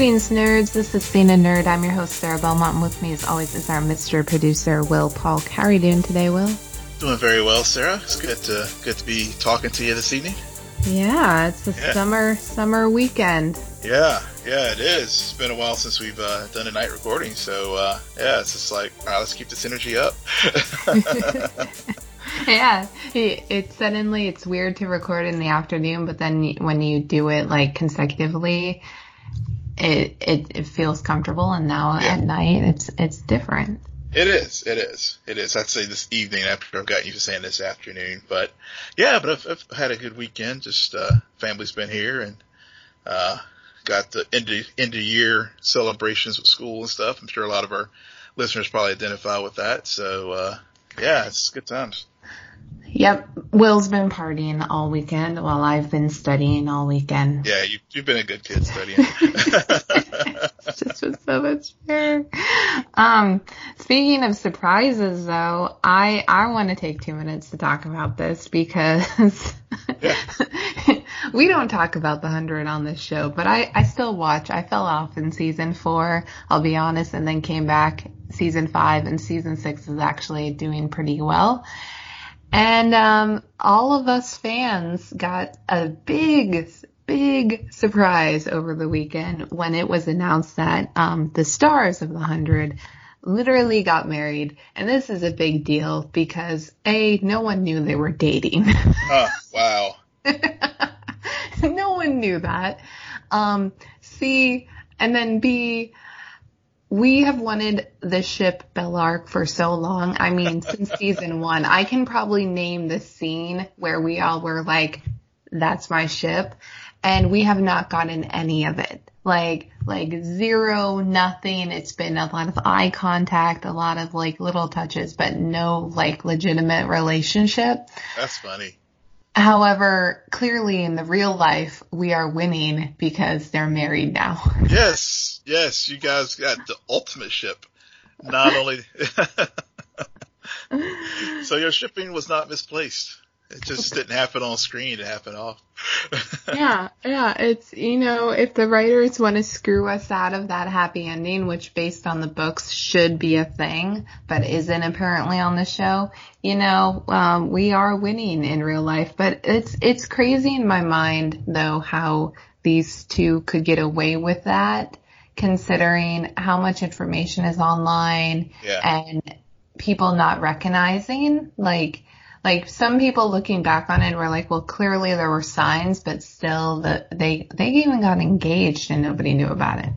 Greetings, nerds. This is Being a Nerd. I'm your host, Sarah Belmont, and with me, as always, is our Mr. Producer, Will Paul. How are you doing today, Will? Doing very well, Sarah. It's good to good to be talking to you this evening. Yeah, it's a yeah. summer summer weekend. Yeah, yeah, it is. It's been a while since we've uh, done a night recording, so uh, yeah, it's just like, all right, let's keep this energy up. yeah, it suddenly it's weird to record in the afternoon, but then when you do it like consecutively, it it, it feels comfortable. And now yeah. at night, it's it's different. It is. It is. It is. I'd say this evening after I've gotten used to saying this afternoon, but yeah, but I've, I've had a good weekend. Just uh, family's been here and uh, got the end of, end of year celebrations with school and stuff. I'm sure a lot of our listeners probably identify with that. So uh, yeah, it's good times. Yep. Will's been partying all weekend while I've been studying all weekend. Yeah, you, have been a good kid studying. just with so much fair. Um, speaking of surprises though, I, I want to take two minutes to talk about this because we don't talk about the hundred on this show, but I, I still watch. I fell off in season four, I'll be honest, and then came back season five and season six is actually doing pretty well. And um, all of us fans got a big, big surprise over the weekend when it was announced that um, the stars of the 100 literally got married. And this is a big deal because A, no one knew they were dating. Oh, wow. no one knew that. Um, C, and then B, we have wanted the ship Bellarke for so long. I mean, since season one, I can probably name the scene where we all were like, that's my ship. And we have not gotten any of it. Like, like zero, nothing. It's been a lot of eye contact, a lot of like little touches, but no like legitimate relationship. That's funny. However, clearly in the real life, we are winning because they're married now. Yes, yes, you guys got the ultimate ship. Not only, so your shipping was not misplaced. It just didn't happen on screen. It happened off. yeah, yeah. It's, you know, if the writers want to screw us out of that happy ending, which based on the books should be a thing, but isn't apparently on the show, you know, um, we are winning in real life. But it's, it's crazy in my mind though how these two could get away with that considering how much information is online yeah. and people not recognizing like like some people looking back on it were like, well, clearly there were signs, but still the, they, they even got engaged and nobody knew about it.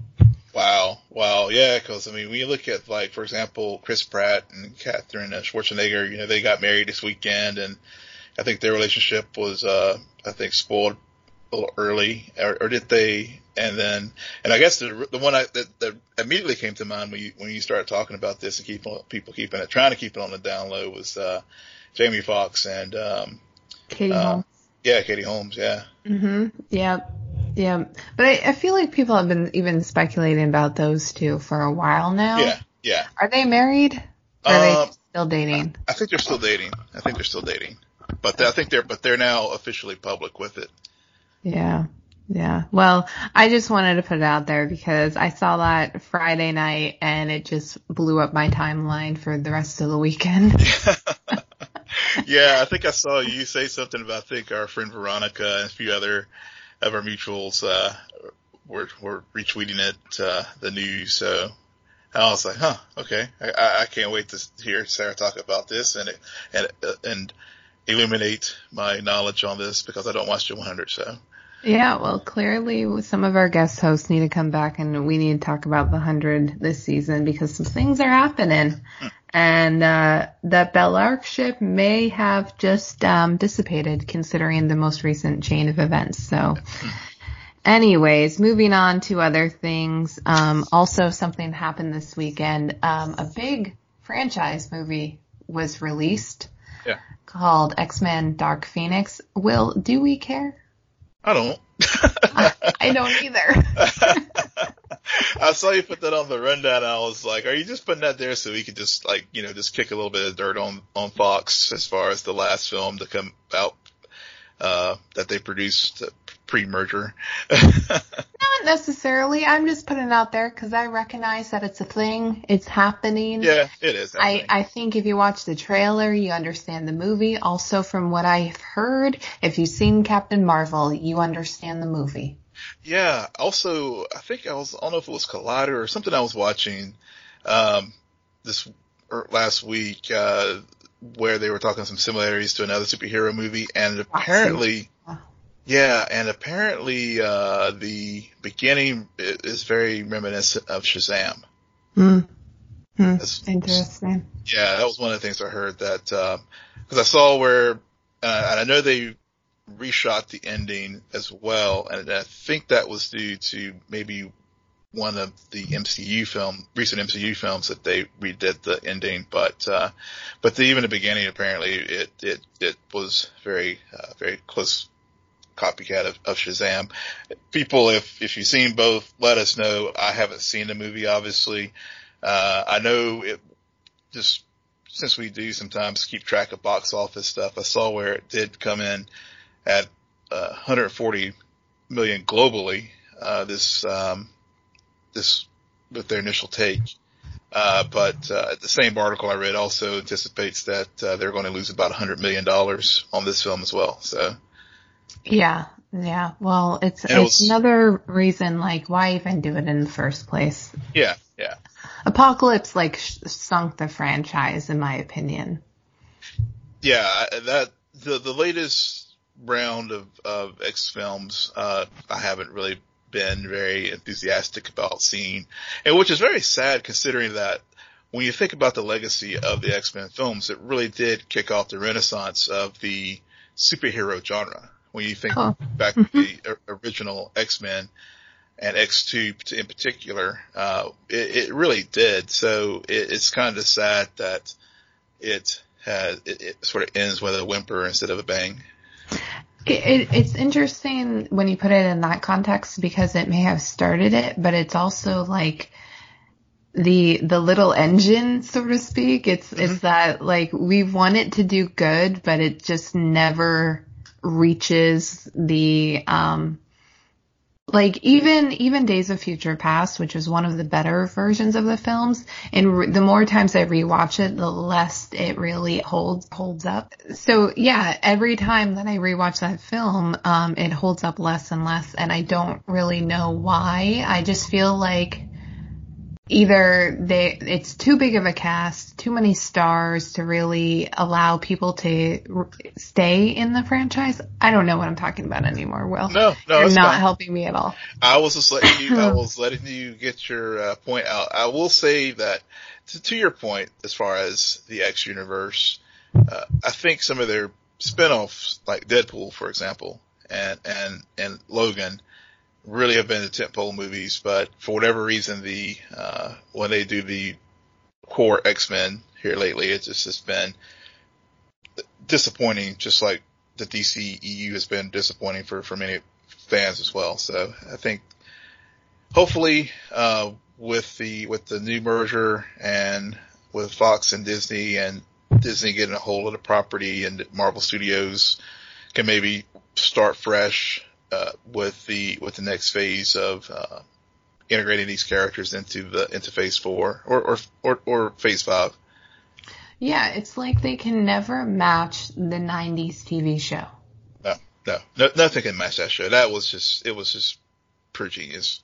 Wow. Wow. Yeah. Cause I mean, you look at like, for example, Chris Pratt and Katherine Schwarzenegger, you know, they got married this weekend and I think their relationship was, uh, I think spoiled a little early or, or did they? And then, and I guess the, the one I, that, that immediately came to mind when you, when you started talking about this and keep people keeping it, trying to keep it on the down low was, uh, Jamie Foxx and um, Katie uh, Holmes. Yeah, Katie Holmes. Yeah. Mhm. Yeah. Yeah. But I, I feel like people have been even speculating about those two for a while now. Yeah. Yeah. Are they married? Or are um, they still dating? I, I, think they're still dating. I think they're still dating. But I think they're but they're now officially public with it. Yeah. Yeah. Well, I just wanted to put it out there because I saw that Friday night and it just blew up my timeline for the rest of the weekend. yeah, I think I saw you say something about, I think our friend Veronica and a few other of our mutuals, uh, were, were retweeting it, uh, the news. So I was like, huh, okay. I, I can't wait to hear Sarah talk about this and, it, and, uh, and illuminate my knowledge on this because I don't watch the 100. So. Yeah, well, clearly some of our guest hosts need to come back and we need to talk about the 100 this season because some things are happening. And uh, that Bellarke ship may have just um, dissipated considering the most recent chain of events. So, anyways, moving on to other things. Um, also, something happened this weekend. Um, a big franchise movie was released yeah. called X-Men Dark Phoenix. Will, do we care? I don't. I, I don't either. I saw you put that on the rundown. And I was like, are you just putting that there so we could just like, you know, just kick a little bit of dirt on, on Fox as far as the last film to come out, uh, that they produced pre-merger? not Not necessarily. I'm just putting it out there because I recognize that it's a thing. It's happening. Yeah, it is. I, I think if you watch the trailer, you understand the movie. Also, from what I've heard, if you've seen Captain Marvel, you understand the movie. Yeah. Also, I think I was, I don't know if it was Collider or something I was watching, um, this last week, uh, where they were talking some similarities to another superhero movie and apparently, yeah, and apparently, uh, the beginning is very reminiscent of Shazam. Hmm. Hmm. Interesting. Yeah, that was one of the things I heard that, uh, cause I saw where, uh, and I know they reshot the ending as well, and I think that was due to maybe one of the MCU film, recent MCU films that they redid the ending, but, uh, but the, even the beginning apparently it, it, it was very, uh, very close copycat of, of Shazam. People, if, if you've seen both, let us know. I haven't seen the movie, obviously. Uh, I know it just since we do sometimes keep track of box office stuff, I saw where it did come in at uh, 140 million globally. Uh, this um, this with their initial take. Uh, but uh, the same article I read also anticipates that uh, they're going to lose about 100 million dollars on this film as well. So. Yeah, yeah. Well, it's it's was, another reason like why even do it in the first place. Yeah, yeah. Apocalypse like sunk the franchise, in my opinion. Yeah, that the the latest round of, of X films, uh, I haven't really been very enthusiastic about seeing, and which is very sad considering that when you think about the legacy of the X-Men films, it really did kick off the renaissance of the superhero genre. When you think back to the original X-Men and X2 in particular, uh, it, it, really did. So it, it's kind of sad that it has, it, it sort of ends with a whimper instead of a bang. It, it's interesting when you put it in that context because it may have started it, but it's also like the the little engine, so to speak. It's mm-hmm. it's that like we want it to do good, but it just never reaches the um like even even Days of Future Past, which is one of the better versions of the films, and re- the more times I rewatch it, the less it really holds holds up. So yeah, every time that I rewatch that film, um, it holds up less and less, and I don't really know why. I just feel like either they it's too big of a cast, too many stars to really allow people to stay in the franchise. I don't know what I'm talking about anymore. Will no, no, you're not fine. helping me at all. I was just letting you. I was letting you get your uh, point out. I will say that to, to, your point, as far as the X universe, uh, I think some of their spinoffs, like Deadpool, for example, and and and Logan really have been the tentpole movies, but for whatever reason, the uh, when they do the core X Men here lately, it's just has been disappointing, just like the DC EU has been disappointing for for many fans as well. So I think hopefully uh, with the with the new merger and with Fox and Disney and Disney getting a hold of the property and Marvel Studios can maybe start fresh uh, with the with the next phase of uh, integrating these characters into the into phase four or or or, or phase five. Yeah, it's like they can never match the '90s TV show. No, no, no nothing can match that show. That was just it was just pure genius.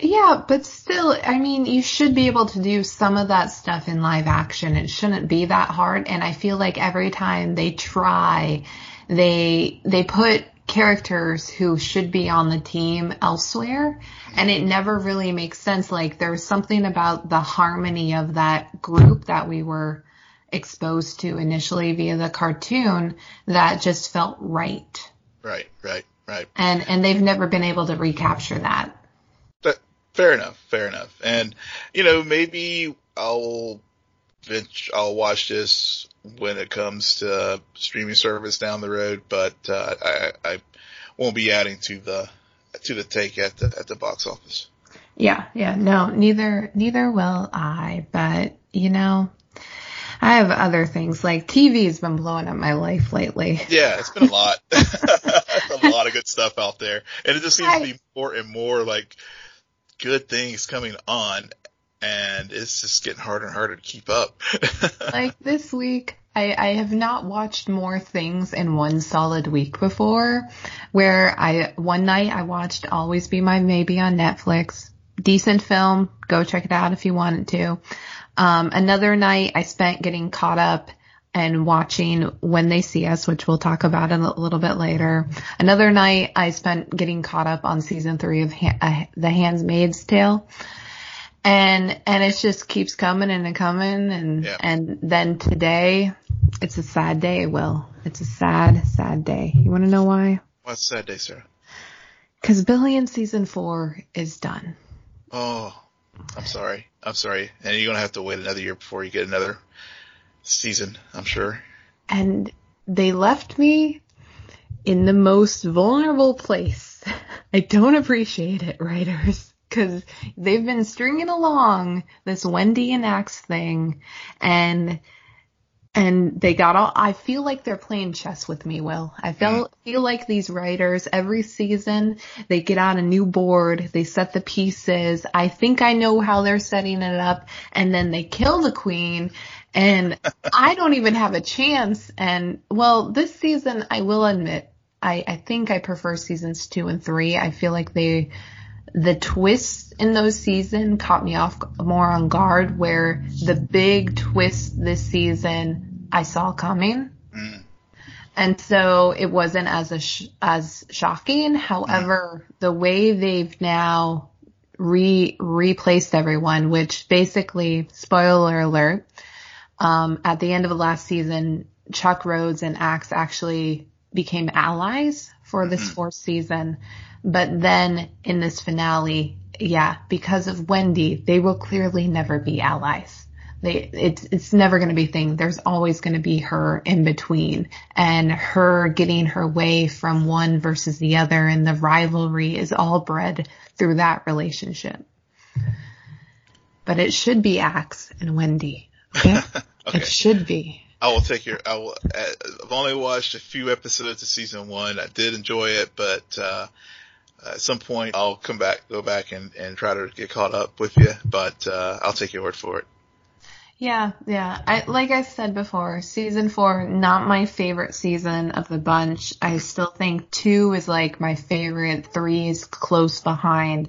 Yeah, but still, I mean, you should be able to do some of that stuff in live action. It shouldn't be that hard. And I feel like every time they try, they they put characters who should be on the team elsewhere. And it never really makes sense. Like there's something about the harmony of that group that we were exposed to initially via the cartoon that just felt right. Right right right. And and they've never been able to recapture that. But fair enough fair enough. And you know maybe i'll I'll watch this when it comes to streaming service down the road, but uh, I, I won't be adding to the to the take at the at the box office. Yeah, yeah, no, neither neither will I. But you know, I have other things like TV has been blowing up my life lately. Yeah, it's been a lot. a lot of good stuff out there, and it just seems to be more and more like good things coming on, and it's just getting harder and harder to keep up. like this week, I, I have not watched more things in one solid week before. Where I one night I watched Always Be My Maybe on Netflix. Decent film. Go check it out if you wanted to. Um, another night I spent getting caught up and watching When They See Us, which we'll talk about a little bit later. Another night I spent getting caught up on season three of ha- uh, The Handmaid's Tale. And, and it just keeps coming and coming. And, yeah. and then today it's a sad day, Will. It's a sad, sad day. You want to know why? What's sad day, Sarah? Cause Billions season four is done. Oh, I'm sorry. I'm sorry. And you're going to have to wait another year before you get another season, I'm sure. And they left me in the most vulnerable place. I don't appreciate it, writers, because they've been stringing along this Wendy and Axe thing, and and they got all I feel like they're playing chess with me, Will. I feel mm. feel like these writers every season they get on a new board, they set the pieces. I think I know how they're setting it up and then they kill the queen and I don't even have a chance and well, this season I will admit I I think I prefer seasons 2 and 3. I feel like they the twists in those season caught me off more on guard where the big twist this season I saw coming. Mm. And so it wasn't as a sh- as shocking. However, mm. the way they've now re replaced everyone, which basically spoiler alert, um, at the end of the last season, Chuck Rhodes and Axe actually became allies for this mm-hmm. fourth season. But then in this finale, yeah, because of Wendy, they will clearly never be allies. They, it's, it's never going to be a thing. There's always going to be her in between and her getting her way from one versus the other and the rivalry is all bred through that relationship. But it should be Axe and Wendy. Okay? okay. It should be. I will take your. I will. I've only watched a few episodes of season one. I did enjoy it, but uh, at some point I'll come back, go back and, and try to get caught up with you, but, uh, I'll take your word for it. Yeah, yeah. I, like I said before, season four, not my favorite season of the bunch. I still think two is like my favorite, three is close behind.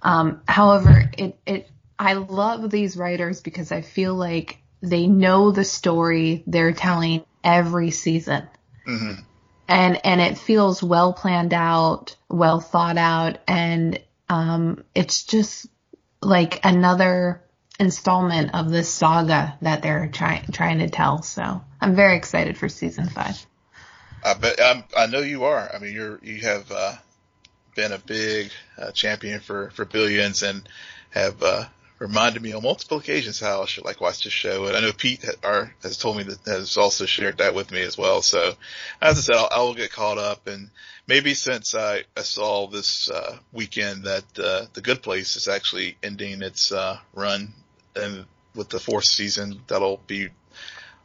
Um, however, it, it, I love these writers because I feel like they know the story they're telling every season. Mm-hmm and and it feels well planned out, well thought out, and um, it's just like another installment of this saga that they're trying trying to tell. So I'm very excited for season five. I bet I'm, i know you are. I mean, you're you have uh, been a big uh, champion for for billions and have uh, reminded me on multiple occasions how I should like watch this show. And I know Pete are, has told me that has also shared that with me as well. So as I said, I'll, I'll get caught up and maybe since I, I saw this, uh, weekend that, uh, the good place is actually ending its, uh, run and with the fourth season, that'll be,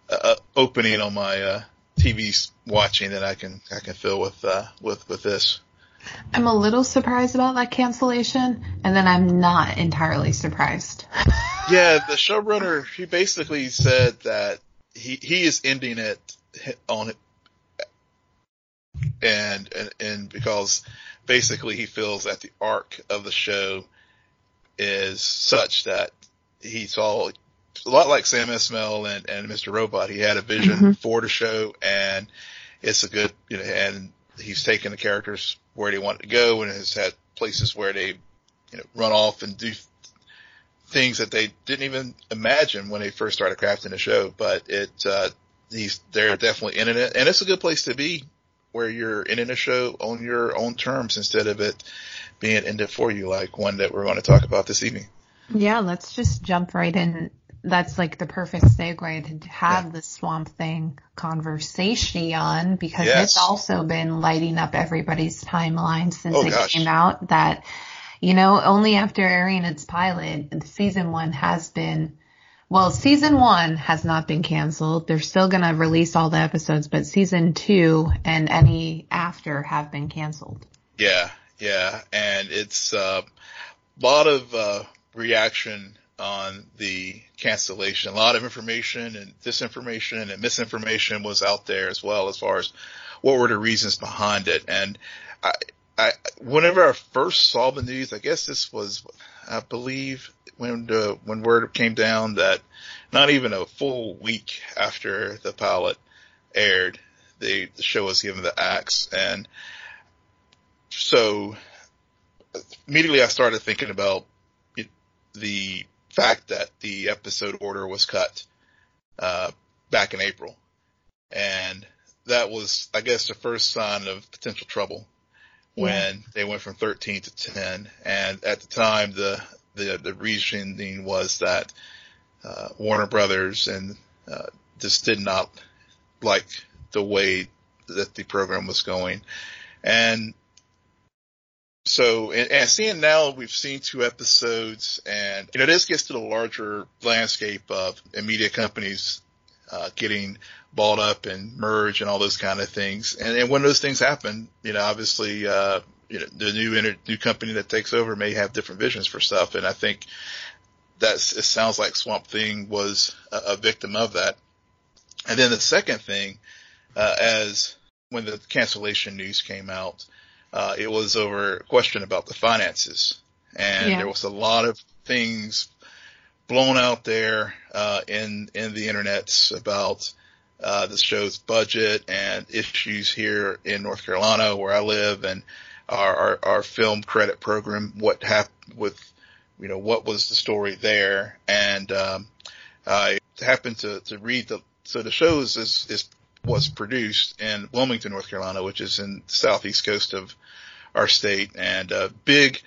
uh, uh opening on my, uh, TV watching that I can, I can fill with, uh, with, with this. I'm a little surprised about that cancellation, and then I'm not entirely surprised. yeah, the showrunner he basically said that he he is ending it on it, and and and because basically he feels that the arc of the show is such that he saw a lot like Sam Esmail and, and Mr. Robot. He had a vision mm-hmm. for the show, and it's a good you know, and he's taken the characters where they wanted to go and has had places where they, you know, run off and do things that they didn't even imagine when they first started crafting the show. But it, uh, he's, they're definitely in it and it's a good place to be where you're in a show on your own terms instead of it being ended for you like one that we're going to talk about this evening. Yeah, let's just jump right in that's like the perfect segue to have yeah. the Swamp Thing conversation on because yes. it's also been lighting up everybody's timeline since oh, it gosh. came out. That you know, only after airing its pilot, season one has been Well, season one has not been canceled. They're still going to release all the episodes, but season two and any after have been canceled. Yeah, yeah, and it's uh, a lot of uh, reaction on the cancellation. A lot of information and disinformation and misinformation was out there as well as far as what were the reasons behind it. And I, I, whenever I first saw the news, I guess this was, I believe when the, when word came down that not even a full week after the pilot aired, the, the show was given the axe. And so immediately I started thinking about the fact that the episode order was cut, uh, back in April. And that was, I guess, the first sign of potential trouble when yeah. they went from 13 to 10. And at the time, the, the, the reasoning was that, uh, Warner Brothers and, uh, just did not like the way that the program was going. And so, and, and, seeing now we've seen two episodes and, you know, this gets to the larger landscape of media companies, uh, getting bought up and merge and all those kind of things. And, and when those things happen, you know, obviously, uh, you know, the new inter- new company that takes over may have different visions for stuff. And I think that's, it sounds like Swamp Thing was a, a victim of that. And then the second thing, uh, as when the cancellation news came out, uh, it was over a question about the finances. And yeah. there was a lot of things blown out there, uh, in, in the internets about, uh, the show's budget and issues here in North Carolina where I live and our, our, our film credit program, what happened with, you know, what was the story there. And, um, I happened to, to read the, so the show is, is, is was produced in Wilmington, North Carolina, which is in the southeast coast of our state. And, uh, big,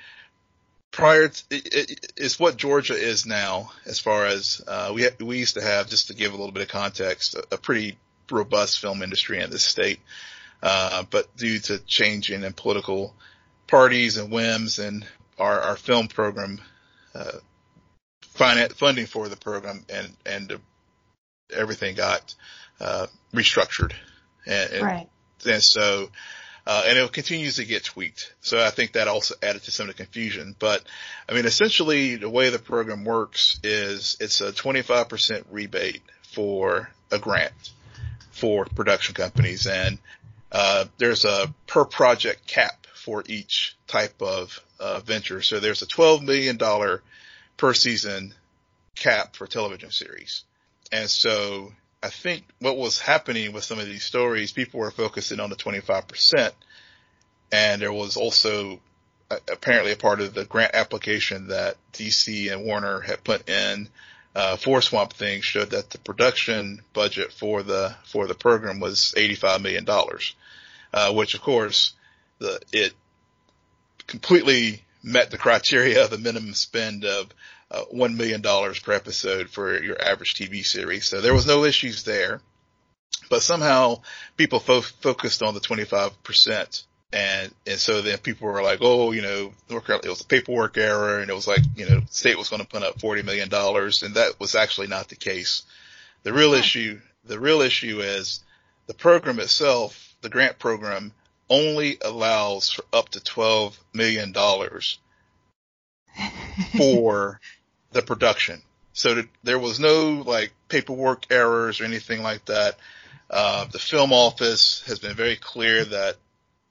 prior to, it, it, it's what Georgia is now as far as uh, we we used to have just to give a little bit of context a, a pretty robust film industry in this state. Uh, but due to changing in political parties and whims and our, our film program uh, finance, funding for the program and and everything got uh, restructured and, and, right. and so uh, and it continues to get tweaked. So I think that also added to some of the confusion. But I mean, essentially the way the program works is it's a 25% rebate for a grant for production companies. And, uh, there's a per project cap for each type of, uh, venture. So there's a $12 million per season cap for television series. And so I think what was happening with some of these stories, people were focusing on the 25%. And there was also uh, apparently a part of the grant application that DC and Warner had put in uh, for Swamp Thing showed that the production budget for the for the program was $85 million, uh, which of course the it completely met the criteria of the minimum spend of uh, $1 million per episode for your average TV series. So there was no issues there, but somehow people fo- focused on the 25%. And, and so then people were like, oh, you know, it was a paperwork error and it was like, you know, state was going to put up $40 million. And that was actually not the case. The real issue, the real issue is the program itself, the grant program only allows for up to $12 million for the production. So there was no like paperwork errors or anything like that. Uh, the film office has been very clear that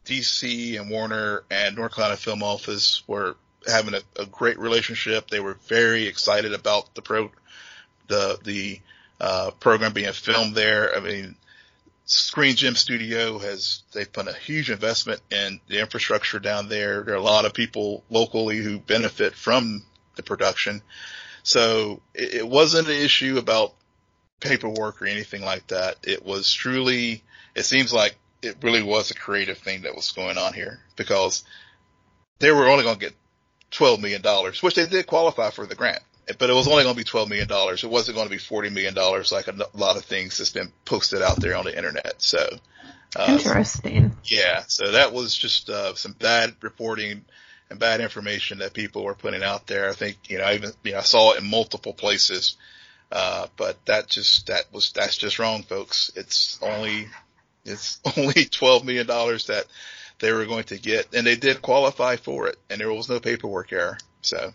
DC and Warner and North Carolina Film Office were having a, a great relationship. They were very excited about the pro, the, the, uh, program being filmed there. I mean, Screen Gem Studio has, they've put a huge investment in the infrastructure down there. There are a lot of people locally who benefit from the production. So it, it wasn't an issue about paperwork or anything like that. It was truly, it seems like it really was a creative thing that was going on here because they were only going to get $12 million, which they did qualify for the grant, but it was only going to be $12 million. It wasn't going to be $40 million like a lot of things that's been posted out there on the internet. So, uh, interesting. Yeah. So that was just, uh, some bad reporting and bad information that people were putting out there. I think, you know, I even, you know, I saw it in multiple places, Uh, but that just, that was, that's just wrong, folks. It's only, it's only $12 million that they were going to get and they did qualify for it and there was no paperwork error. So.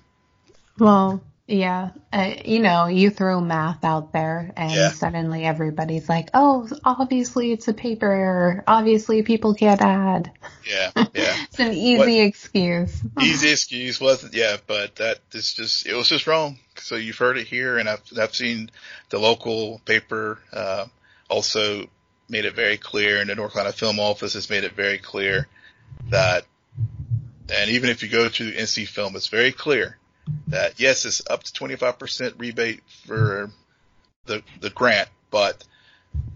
Well, yeah, uh, you know, you throw math out there and Yeah. suddenly everybody's like, oh, obviously it's a paper error. Obviously people can't add. Yeah. Yeah. It's an easy excuse. Easy excuse wasn't, yeah, but that is just, it was just wrong. So you've heard it here and I've, I've seen the local paper, uh, also made it very clear and the North Carolina Film Office has made it very clear that, and even if you go to NC Film, it's very clear that yes, it's up to 25% rebate for the, the grant, but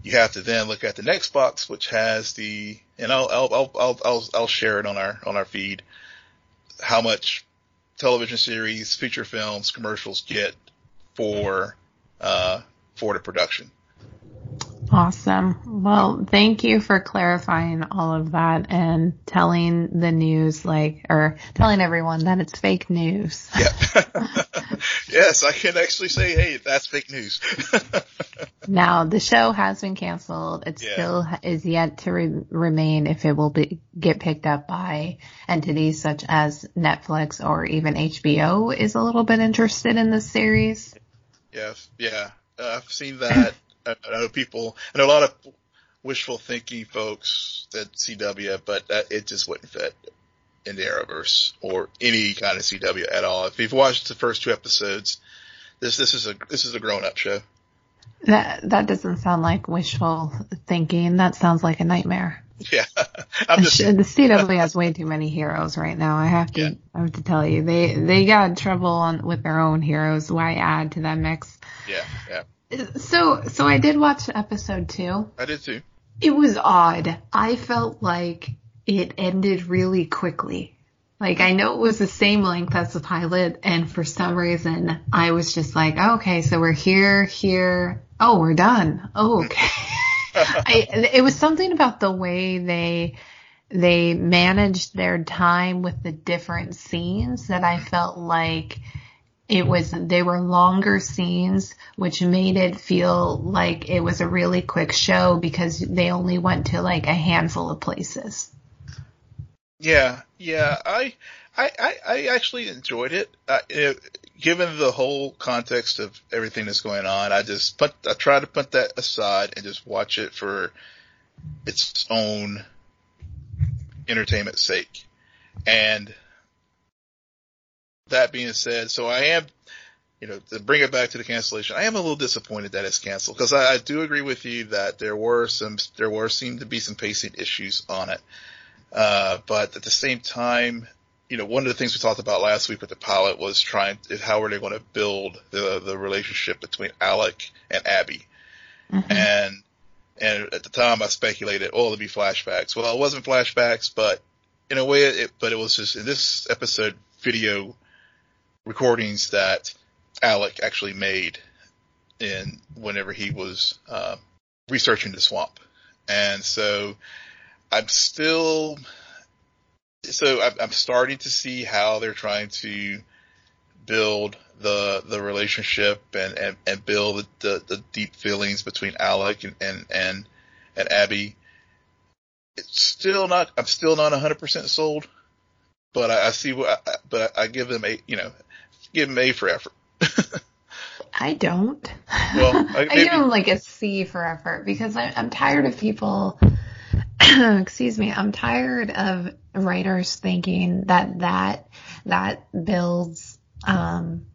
you have to then look at the next box, which has the, and I'll, I'll, I'll, I'll, I'll, share it on our, on our feed, how much television series, feature films, commercials get for, uh, for the production. Awesome. Well, thank you for clarifying all of that and telling the news like, or telling everyone that it's fake news. Yeah. yes, I can actually say, hey, that's fake news. Now, the show has been canceled. It Yeah. still is yet to re- remain if it will be, get picked up by entities such as Netflix or even HBO is a little bit interested in this series. yeah, yeah. Uh, I've seen that. I, know people, I know a lot of wishful thinking folks that CW, but that, it just wouldn't fit in the Arrowverse or any kind of CW at all. If you've watched the first two episodes, this, this is a, this is a grown up show. That, that doesn't sound like wishful thinking. That sounds like a nightmare. Yeah. I'm just, the CW has way too many heroes right now. I have to, Yeah. I have to tell you, they, they got trouble on, with their own heroes. Why add to that mix? yeah, yeah. So, so I did watch episode two. I did too. It was odd. I felt like it ended really quickly. Like I know it was the same length as the pilot and for some reason I was just like, okay, so we're here, here. Oh, we're done. Oh, hmm. okay. I, it was something about the way they, they managed their time with the different scenes that I hmm. felt like it was, they were longer scenes, which made it feel like it was a really quick show because they only went to like a handful of places. Yeah, yeah, I, I, I, I actually enjoyed it. Uh, it. Given the whole context of everything that's going on, I just put, I try to put that aside and just watch it for its own entertainment sake. And that being said, so I am, you know, to bring it back to the cancellation, I am a little disappointed that it's canceled because I, I do agree with you that there were some, there were seemed to be some pacing issues on it. Uh, but at the same time, you know, one of the things we talked about last week with the pilot was trying, is how are they going to build the, the relationship between Alec and Abby? Mhm. And, and at the time I speculated, oh, it'll be flashbacks. Well, it wasn't flashbacks, but in a way it, but it was just in this episode video recordings that Alec actually made in whenever he was, uh, researching the swamp. And so I'm still, so I'm, starting to see how they're trying to build the the relationship and and, and build the, the deep feelings between Alec and and and, and Abby. It's still not. I'm still not 100 percent sold, but I, I see what. I, but I give them a you know give them a for effort. I don't. Well, I- I give them like a C for effort because I, I'm tired of people. excuse me. I'm tired of writers thinking that that that builds um,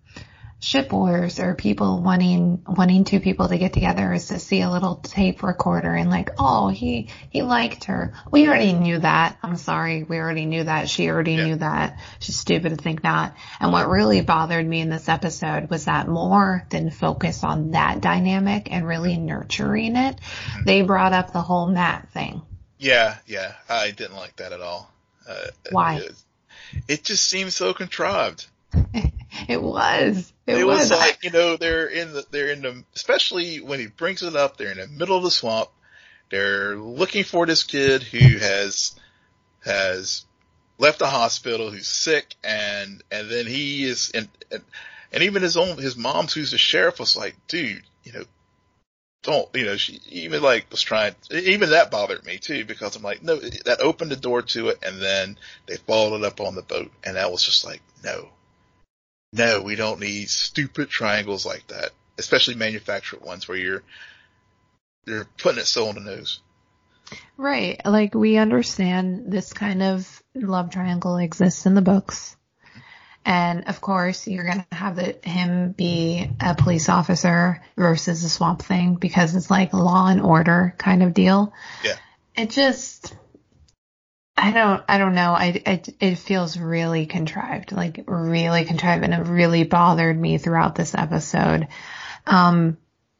ship wars or people wanting wanting two people to get together is to see a little tape recorder and like, oh, he he liked her. We already knew that. I'm sorry, we already knew that. She already Yeah. knew that. She's stupid to think not. And what really bothered me in this episode was that more than focus on that dynamic and really nurturing it, they brought up the whole Matt thing. Yeah, yeah, I didn't like that at all. Uh, Why? It, it just seems so contrived. It was. It, It was was. like you know they're in the they're in the especially when he brings it up they're in the middle of the swamp. They're looking for this kid who has has left the hospital who's sick and and then he is and, and And even his own, his mom's who's the sheriff, was like, dude, you know, don't, you know, she even like was trying, even that bothered me too, because I'm like, no, that opened the door to it. And then they followed it up on the boat. And that was just like, no, no, we don't need stupid triangles like that, especially manufactured ones where you're, you're putting it so on the nose. Right. Like we understand this kind of love triangle exists in the books. And of course, you're going to have the, him be a police officer versus a swamp thing because it's like law and order kind of deal. Yeah. It just, I don't, I don't know. I, I, it feels really contrived, like really contrived and it really bothered me throughout this episode. Um,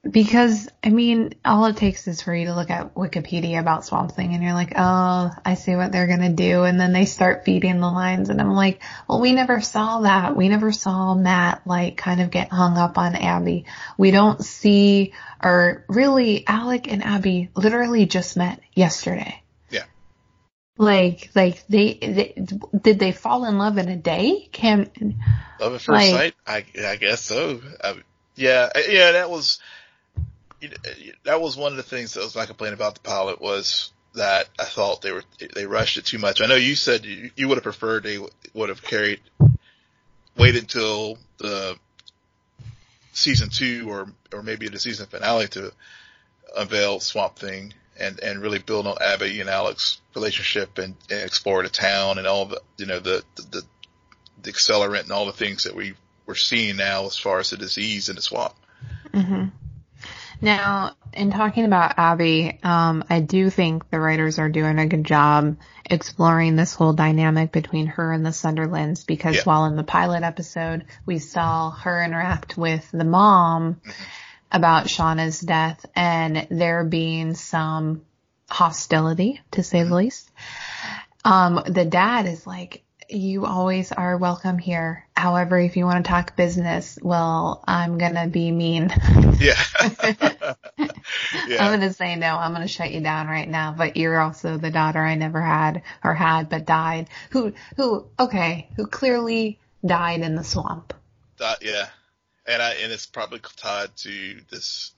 because I mean, all it takes is for you to look at Wikipedia about Swamp Thing and you're like, oh, I see what they're gonna do. And then they start feeding the lines and I'm like, well, we never saw that. We never saw Matt like kind of get hung up on Abby. We don't see, or really Alec and Abby literally just met yesterday. Like, like they, they did they fall in love in a day? Can love at first like, sight? I, I guess so. I, yeah, yeah, that was that was one of the things that was my complaint about the pilot was that I thought they were they rushed it too much. I know you said you, you would have preferred they would have carried waited until the season two or or maybe the season finale to unveil Swamp Thing and and really build on Abby and Alec's relationship and, and explore the town and all the you know the, the the accelerant and all the things that we we're seeing now as far as the disease in the swamp. Mm-hmm. Now, in talking about Abby, um, I do think the writers are doing a good job exploring this whole dynamic between her and the Sunderlands because yeah. while in the pilot episode we saw her interact with the mom about Shauna's death and there being some hostility to say the mm-hmm. least. Um, the dad is like, you always are welcome here. However, if you want to talk business, well, I'm gonna be mean. Yeah. yeah. I'm gonna say no. I'm gonna shut you down right now. But you're also the daughter I never had or had but died. Who, who, okay, who clearly died in the swamp. Yeah. And I, and it's probably tied to this,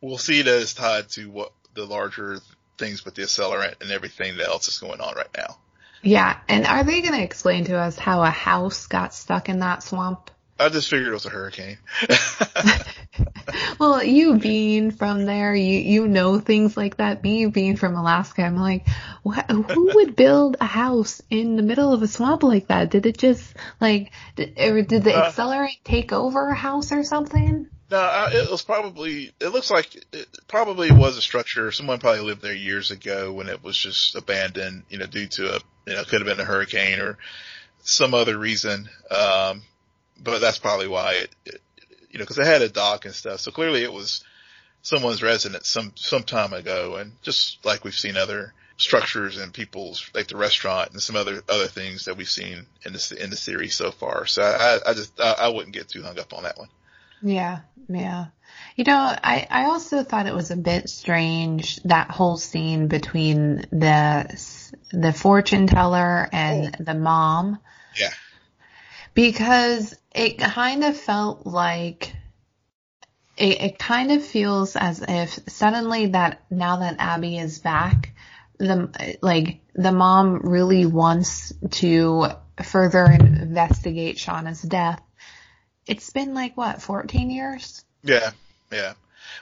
we'll see it as tied to what the larger things with the accelerant and everything else is going on right now. Yeah, and are they going to explain to us how a house got stuck in that swamp? I just figured it was a hurricane. well, you being from there, you you know things like that. Me being from Alaska, I'm like, what, who would build a house in the middle of a swamp like that? Did it just like, did, or did the uh, accelerant take over a house or something? No, it was probably. It looks like it probably was a structure. Someone probably lived there years ago when it was just abandoned. You know, due to a you know could have been a hurricane or some other reason. Um, but that's probably why it, it you know, because it had a dock and stuff. So clearly it was someone's residence some some time ago, and just like we've seen other structures and people's like the restaurant and some other other things that we've seen in the in the series so far. So I, I just I, I wouldn't get too hung up on that one. Yeah, yeah. You know, I, I also thought it was a bit strange that whole scene between the the fortune teller and oh. the mom. Yeah. Because it kind of felt like it, it kind of feels as if suddenly that now that Abby is back, the like the mom really wants to further investigate Shauna's death it's been like what, 14 years? Yeah, yeah.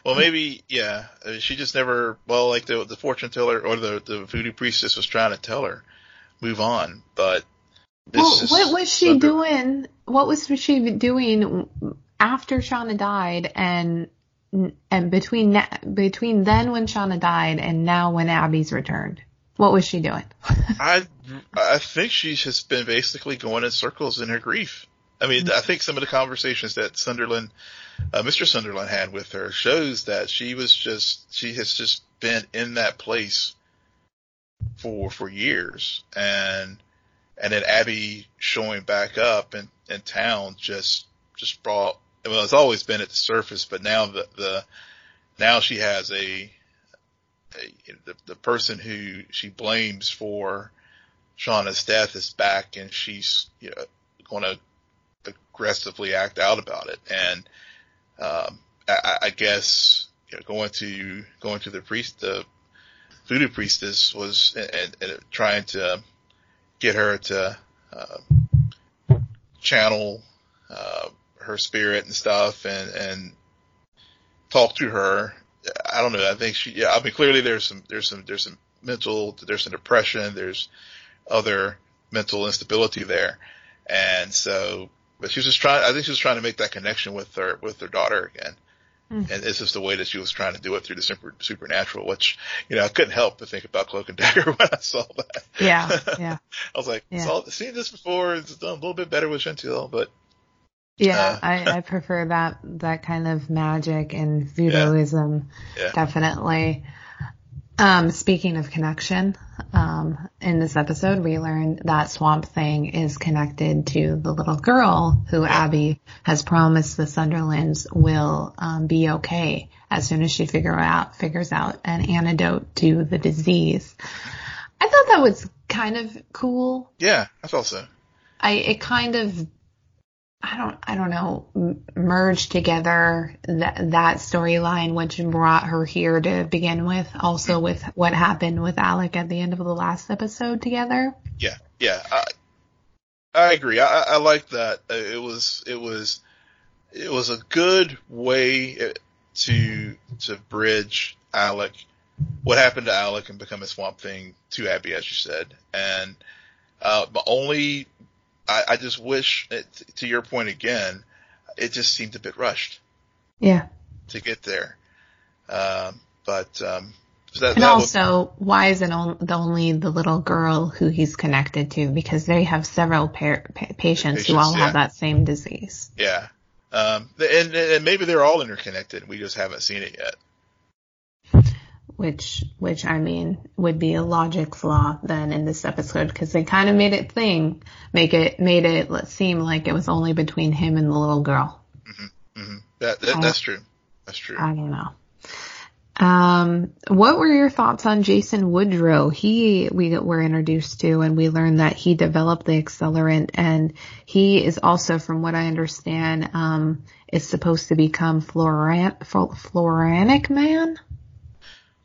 Well, maybe, yeah. She just never. Well, like the the fortune teller or the the voodoo priestess was trying to tell her, move on. But well, what was she under- doing? What was she doing after Shauna died, and and between between then when Shauna died and now when Abby's returned? What was she doing? I I think she's just been basically going in circles in her grief. I mean, I think some of the conversations that Sunderland, uh, Mr. Sunderland had with her shows that she was just, she has just been in that place for, for years. And, and then Abby showing back up in, in town just, just brought, well, it's always been at the surface, but now the, the, now she has a, a the, the person who she blames for Shauna's death is back and she's, you know, going to aggressively act out about it. And um, I, I guess you know, going to going to the priest, the voodoo priestess was and, and trying to get her to uh, channel uh, her spirit and stuff and and talk to her. I don't know. I think she. Yeah. I mean, clearly there's some there's some there's some mental there's some depression. There's other mental instability there, and so. But she was just trying. I think she was trying to make that connection with her with her daughter again. Mm. And this is the way that she was trying to do it through the super, supernatural, which, you know, I couldn't help but think about Cloak and Dagger when I saw that. Yeah, yeah. I was like, yeah. saw, seen this before. It's done a little bit better with Gentile, but. Yeah, uh, I, I prefer that, that kind of magic and voodooism. Yeah. yeah. Definitely. Um, speaking of connection, um, in this episode, we learned that Swamp Thing is connected to the little girl who Abby has promised the Sunderlands will um, be okay as soon as she figure out figures out an antidote to the disease. I thought that was kind of cool. Yeah, I thought so. I it kind of I don't, I don't know, merge together that, that storyline, which brought her here to begin with, also with what happened with Alec at the end of the last episode together. Yeah, yeah, I, I agree. I, I like that. Uh, it was, it was, it was a good way uh, to, to bridge Alec, what happened to Alec and become a Swamp Thing to Abby, as you said. And, uh, the only I, I just wish, it, to your point again, it just seemed a bit rushed. Yeah. To get there. Um, but, um, so that, and that also, why is it on, the only the little girl who he's connected to? Because they have several par- pa- patients, patients, who all yeah. have that same disease. Yeah. Um, and, and maybe they're all interconnected. We just haven't seen it yet which which I mean would be a logic flaw then in this episode because they kind of made it thing make it made it seem like it was only between him and the little girl. Mm-hmm, mm-hmm. That, that that's true. That's true. I don't know. Um, what were your thoughts on Jason Woodrue? He we were introduced to, and we learned that he developed the accelerant, and he is also, from what I understand, um, is supposed to become Floran, Floronic Man.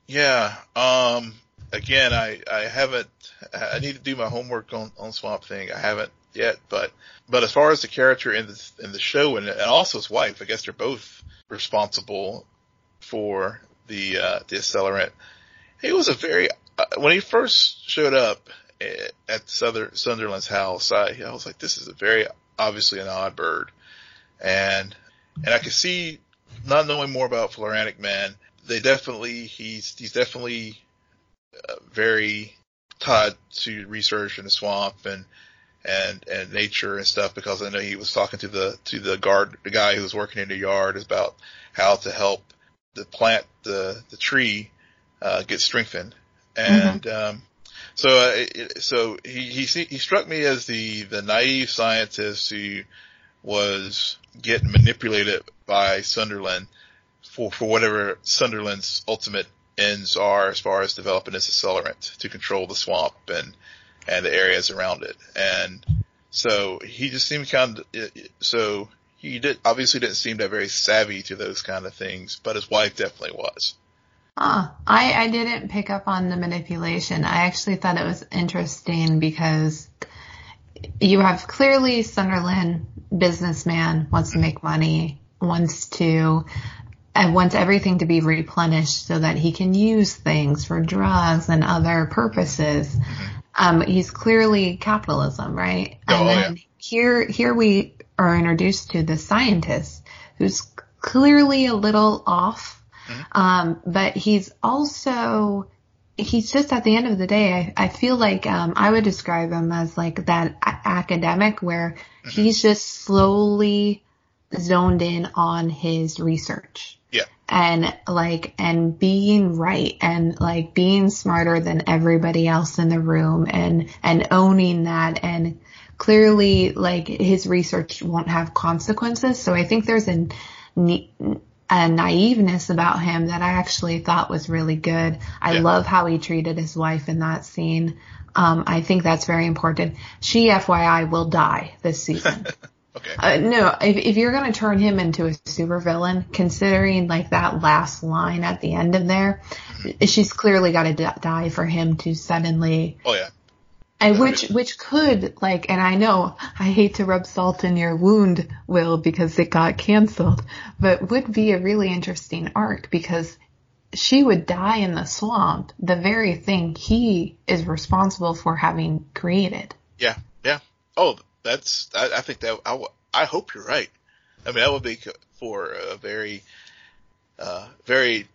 Yeah. Um, again, I, I haven't, I need to do my homework on, on Swamp Thing. I haven't yet, but, but as far as the character in the, in the show and, and also his wife, I guess they're both responsible for the, uh, the accelerant. He was a very, uh, when he first showed up at Southern, Sunderland's house, I, I was like, this is a very, obviously an odd bird. And, and I could see, not knowing more about Floronic Man, they definitely he's he's definitely uh, very tied to research in the swamp and and and nature and stuff because I know he was talking to the to the guard the guy who was working in the yard about how to help the plant the the tree uh, get strengthened and mm-hmm. um, so uh, it, so he he he struck me as the the naive scientist who was getting manipulated by Sunderland for, for whatever Sunderland's ultimate ends are as far as developing this accelerant to control the swamp and, and the areas around it. And so he just seemed kind of, so he did, obviously didn't seem that very savvy to those kind of things, but his wife definitely was. Huh. I, I didn't pick up on the manipulation. I actually thought it was interesting because you have clearly Sunderland businessman wants to make money, wants to and wants everything to be replenished so that he can use things for drugs and other purposes. Mm-hmm. Um, he's clearly capitalism, right? Oh, and then yeah. here, here we are introduced to the scientist who's clearly a little off. Mm-hmm. Um, but he's also, he's just at the end of the day, I, I feel like, um, I would describe him as like that a- academic where mm-hmm. he's just slowly zoned in on his research. Yeah. and like and being right and like being smarter than everybody else in the room and and owning that and clearly like his research won't have consequences. So i think there's a, a naiveness about him that i actually thought was really good. I yeah. love how he treated his wife in that scene. Um, i think that's very important. She fyi will die this season Okay. Uh, no, if, if you're going to turn him into a supervillain, considering like that last line at the end of there, Mm-hmm. she's clearly got to d- die for him to suddenly, Oh yeah. and which which could like, and I know I hate to rub salt in your wound, Will, because it got canceled, but would be a really interesting arc because she would die in the swamp, the very thing he is responsible for having created. Yeah. Yeah. Oh, that's. I, I think that. I, I hope you're right. I mean, that would be for a very, uh, very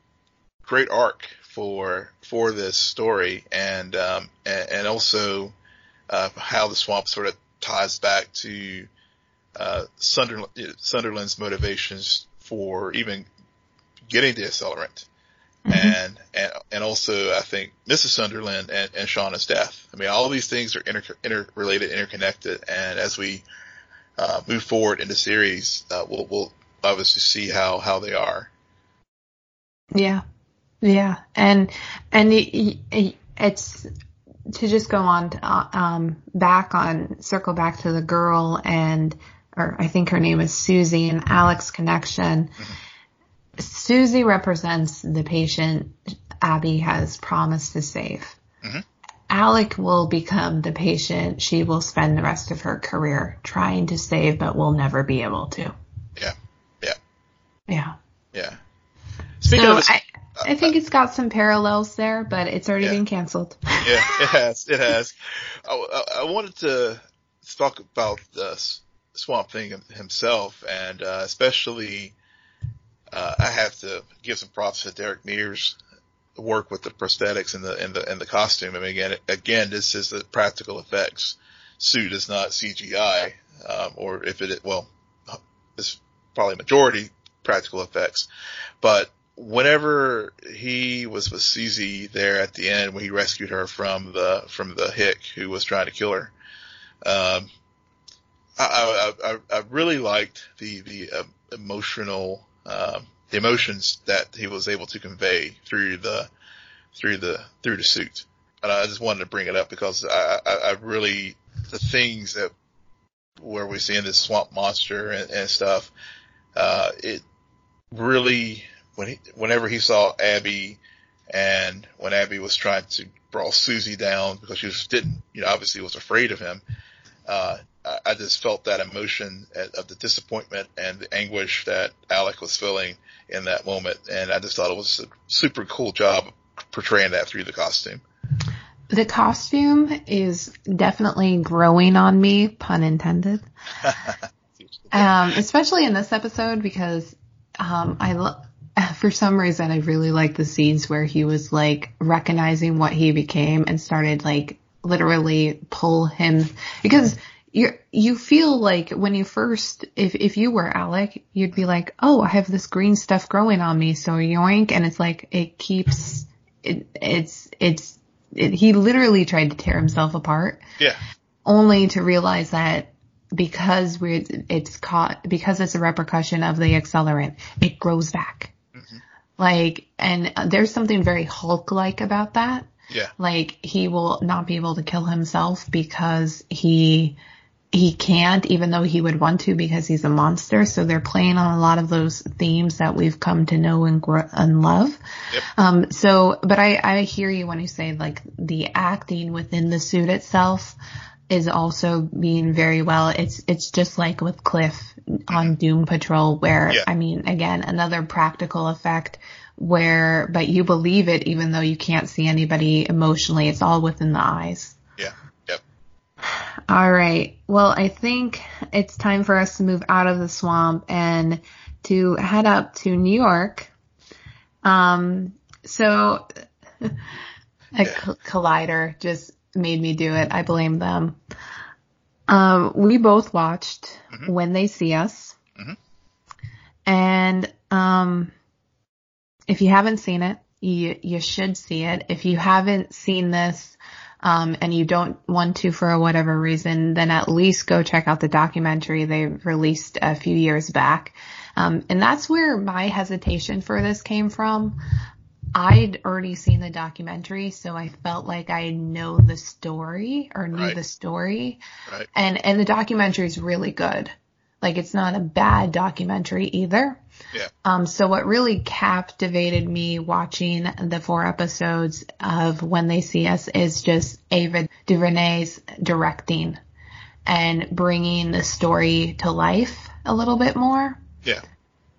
great arc for for this story, and um, and, and also uh, how the swamp sort of ties back to uh, Sunderland, Sunderland's motivations for even getting the accelerant. And, and, and also I think Mrs. Sunderland and, and Shauna's death. I mean, all these things are inter, interrelated, interconnected. And as we, uh, move forward in the series, uh, we'll, we'll obviously see how, how they are. Yeah. Yeah. And, and it, it, it's to just go on, to, uh, um, back on, circle back to the girl and, or I think her name is Susie and Alec's connection. Susie represents the patient Abby has promised to save. Mhm. Alec will become the patient she will spend the rest of her career trying to save, but will never be able to. Yeah. Yeah. Yeah. Yeah. Speaking so of, this, I, I think it's got some parallels there, but it's already Yeah. been canceled. yeah, it has, it has. I, I, I wanted to talk about the Swamp Thing himself, and uh, especially uh, I have to give some props to Derek Mears' work with the prosthetics and the and the and the costume. I mean, again, again, this is the practical effects suit is not CGI, um, or if it well, it's probably majority practical effects, but whenever he was with Susie there at the end when he rescued her from the from the hick who was trying to kill her, um, I, I, I, I really liked the the uh, emotional um, the emotions that he was able to convey through the through the through the suit. And I just wanted to bring it up because I, I, I really the things that where we're seeing this swamp monster and, and stuff, uh, it really when he whenever he saw Abby and when Abby was trying to brawl Susie down because she just didn't you know obviously was afraid of him. Uh, I just felt that emotion of the disappointment and the anguish that Alec was feeling in that moment, and I just thought it was a super cool job portraying that through the costume. The costume is definitely growing on me, pun intended. Um, especially in this episode because um, I lo- for some reason I really like the scenes where he was like recognizing what he became and started like literally pull him because you you feel like when you first if if you were Alec you'd be like oh I have this green stuff growing on me. So yoink and it's like it keeps it it's it's it, he literally tried to tear himself apart. Yeah, only to realize that because we're it's caught because it's a repercussion of the accelerant, it grows back. Mm-hmm. Like, and there's something very Hulk like about that. yeah, Like he will not be able to kill himself because he he can't, even though he would want to because he's a monster. So they're playing on a lot of those themes that we've come to know and grow and love. Yep. Um, so, but I, I hear you when you say like the acting within the suit itself is also being very well. It's, it's just like with Cliff on Doom Patrol where, Yeah. I mean, again, another practical effect where, but you believe it even though you can't see anybody emotionally. It's all within the eyes. Yeah. All right. Well, I think it's time for us to move out of the swamp and to head up to New York. Um, so a co- collider just made me do it. I blame them. Um, we both watched Mhm. When They See Us. Mhm. And, um, if you haven't seen it, you, you should see it. If you haven't seen this, um, and you don't want to for whatever reason, then at least go check out the documentary they released a few years back. Um, and that's where my hesitation for this came from. I'd already seen the documentary, so I felt like I know the story or knew Right. the story. Right. And, and the documentary is really good. Like it's not a bad documentary either. Yeah. Um, so what really captivated me watching the four episodes of When They See Us is just Ava DuVernay's directing and bringing the story to life a little bit more. Yeah.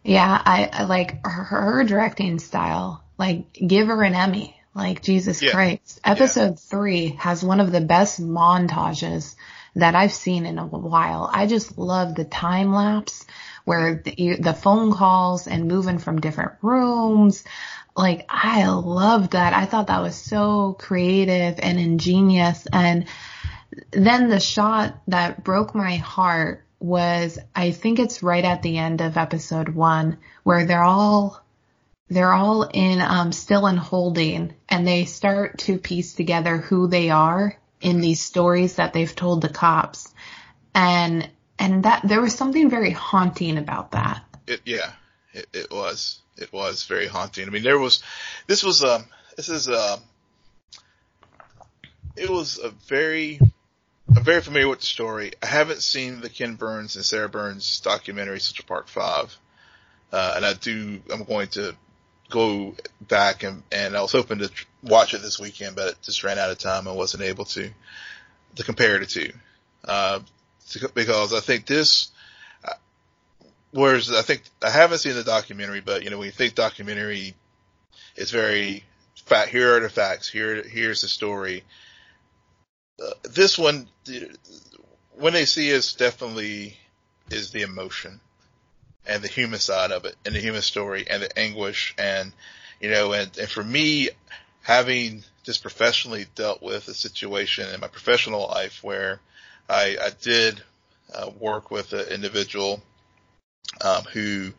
Yeah, I, I like her, her directing style. Like, give her an Emmy. Like, Jesus Yeah. Christ. Episode three has one of the best montages that I've seen in a while. I just love the time lapse where the, the phone calls and moving from different rooms. Like, I loved that. I thought that was so creative and ingenious. And then the shot that broke my heart was I think it's right at the end of episode one where they're all they're all in um still in holding and they start to piece together who they are in these stories that they've told the cops. And and that there was something very haunting about that. It, yeah, it, it was. It was very haunting. I mean, there was, this was, um, this is, um, it was a very, I'm very familiar with the story. I haven't seen the Ken Burns and Sarah Burns documentary Central Park Five, uh, and I do. I'm going to go back and and I was hoping to watch it this weekend, but it just ran out of time. I wasn't able to to compare the two, uh, because I think this. uh, Whereas I think I haven't seen the documentary, but you know when you think documentary, it's very fact. Here are the facts. Here here's the story. Uh, this one, when they see us, definitely is the emotion and the human side of it, and the human story, and the anguish, and you know, and and for me, having just professionally dealt with a situation in my professional life where I, I did uh, work with an individual um, who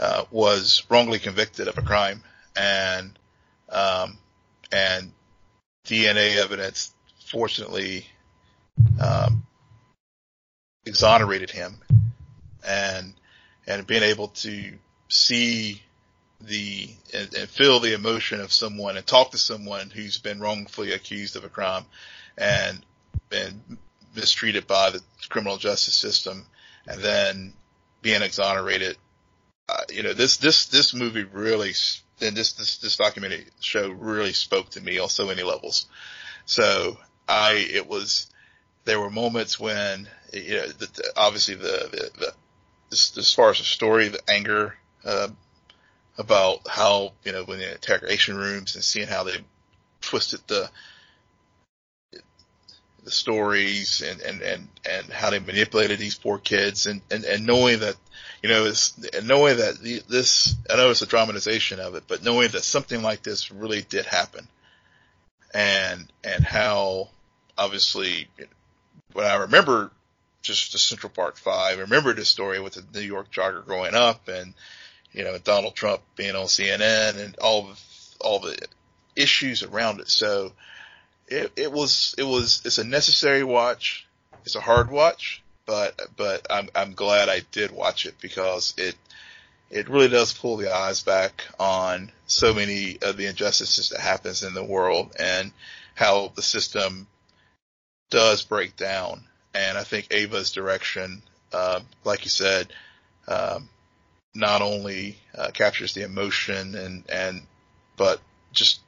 uh, was wrongly convicted of a crime, and um, and DNA evidence fortunately um, exonerated him, and and being able to see the and, and feel the emotion of someone and talk to someone who's been wrongfully accused of a crime and been mistreated by the criminal justice system, and then being exonerated. Uh, you know, this this this movie really and this this this documentary show really spoke to me on so many levels. So I it was there were moments when you know the, the, obviously the the, the as, as far as the story, the anger uh, about how you know when the interrogation rooms and seeing how they twisted the the stories and and and and how they manipulated these poor kids and and and knowing that you know it's and knowing that the, this I know it's a dramatization of it, but knowing that something like this really did happen and and how obviously when I remember just the Central Park Five. I remember this story with the New York jogger growing up, and you know Donald Trump being on CNN and all of all the issues around it. So it, it was it was it's a necessary watch. It's a hard watch, but but I'm I'm glad I did watch it because it it really does pull the eyes back on so many of the injustices that happens in the world and how the system does break down and I think Ava's direction, uh, like you said, um, not only uh, captures the emotion and and but just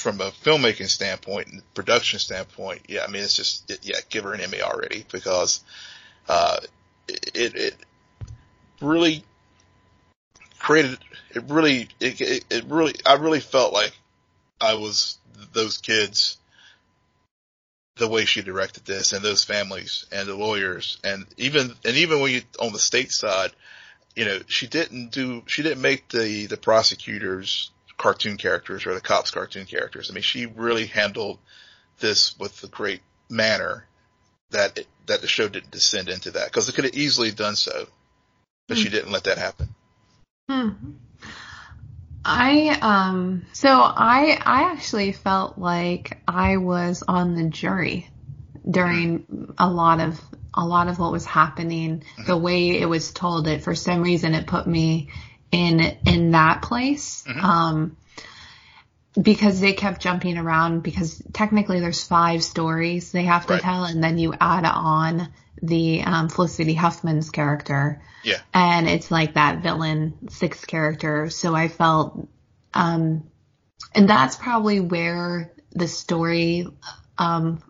from a filmmaking standpoint and production standpoint, yeah, I mean it's just it, yeah, give her an Emmy already because uh, it it really created it really it, it it really I really felt like I was those kids the way she directed this and those families and the lawyers and even and even when you on the state side, you know, she didn't do she didn't make the the prosecutors cartoon characters or the cops cartoon characters. I mean, she really handled this with a great manner that it, that the show didn't descend into that because it could have easily done so, but she didn't let that happen. Hmm. I um so I I actually felt like I was on the jury during a lot of a lot of what was happening the way it was told it for some reason it put me in in that place Mhm. um because they kept jumping around because technically there's five stories they have to Right. tell and then you add on the um, Felicity Huffman's character Yeah. and it's like that villain sixth character so I felt um and that's probably where the story um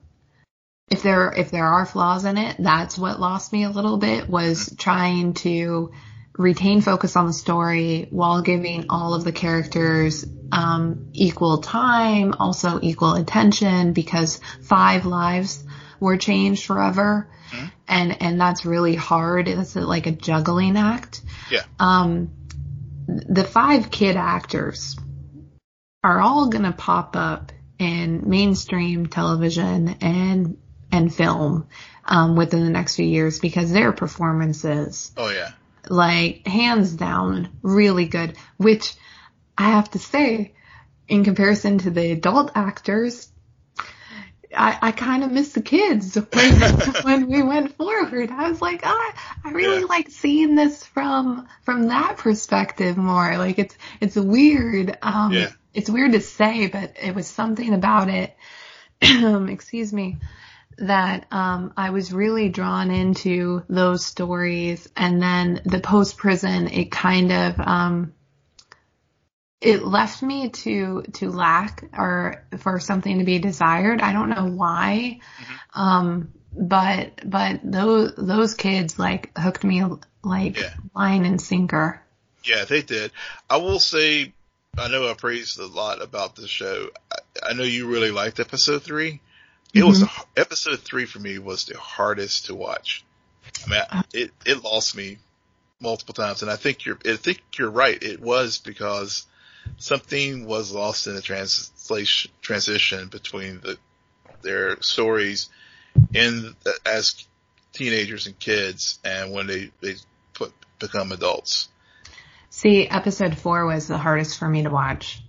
if there if there are flaws in it that's what lost me a little bit was trying to retain focus on the story while giving all of the characters um, equal time, also equal attention, because five lives were changed forever, Mhm. and and that's really hard. It's like a juggling act. Yeah. Um, the five kid actors are all gonna pop up in mainstream television and and film um, within the next few years because their performances Oh yeah. Like hands down really good which i have to say in comparison to the adult actors i, I kind of miss the kids when, when we went forward i was like oh, i really Yeah. like seeing this from from that perspective more like it's it's weird um Yeah. it's weird to say but it was something about it excuse me that um, I was really drawn into those stories, and then the post prison, it kind of um, it left me to to lack or for something to be desired. I don't know why, um, but but those those kids like hooked me like Yeah. line and sinker. Yeah, they did. I will say, I know I praised a lot about the show. I, I know you really liked episode three. It was mm-hmm. the, episode three for me was the hardest to watch. I mean, I, it it lost me multiple times, and I think you're I think you're right. It was because something was lost in the translation transition between the their stories in as teenagers and kids, and when they they put become adults. See, episode four was the hardest for me to watch.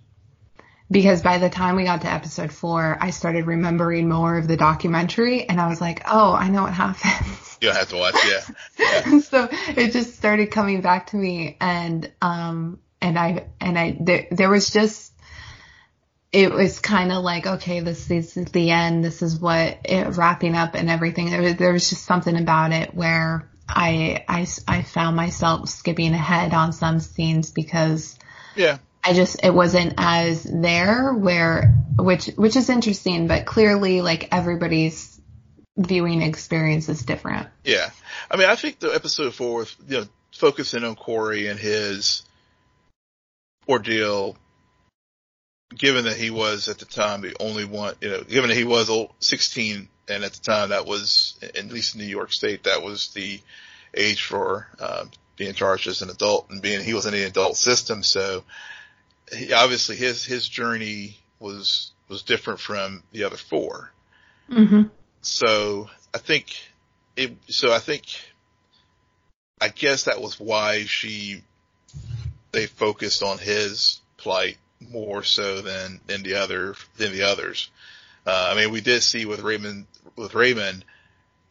Because by the time we got to episode four, I started remembering more of the documentary and I was like, oh, I know what happens. You don't have to watch, yeah. so it just started coming back to me and, um, and I, and I, there, there was just, it was kind of like, okay, this is the end. This is what it wrapping up and everything. There was, there was just something about it where I, I, I found myself skipping ahead on some scenes because Yeah. I just it wasn't as there where which which is interesting, but clearly like everybody's viewing experience is different. Yeah. I mean, I think the episode four, you know, focusing on Corey and his ordeal, given that he was at the time the only one, you know, given that he was old, 16 and at the time that was, at least in New York State, that was the age for, uh, being charged as an adult and being, he was in the adult system. So he, obviously his, his journey was, was different from the other four. Mm-hmm. So I think it, so I think, I guess that was why she, they focused on his plight more so than, than the other, than the others. Uh, I mean, we did see with Raymond, with Raymond,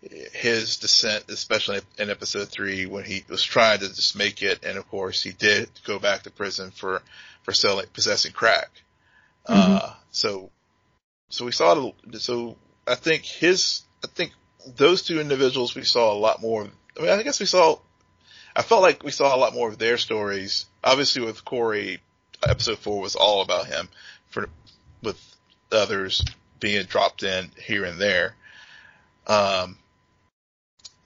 his descent, especially in episode three when he was trying to just make it. And of course he did go back to prison for, for selling, possessing crack. Uh, so, so we saw, so I think his, I think those two individuals we saw a lot more. I mean, I guess we saw, I felt like we saw a lot more of their stories. Obviously with Corey, episode four was all about him for, with others being dropped in here and there. Um,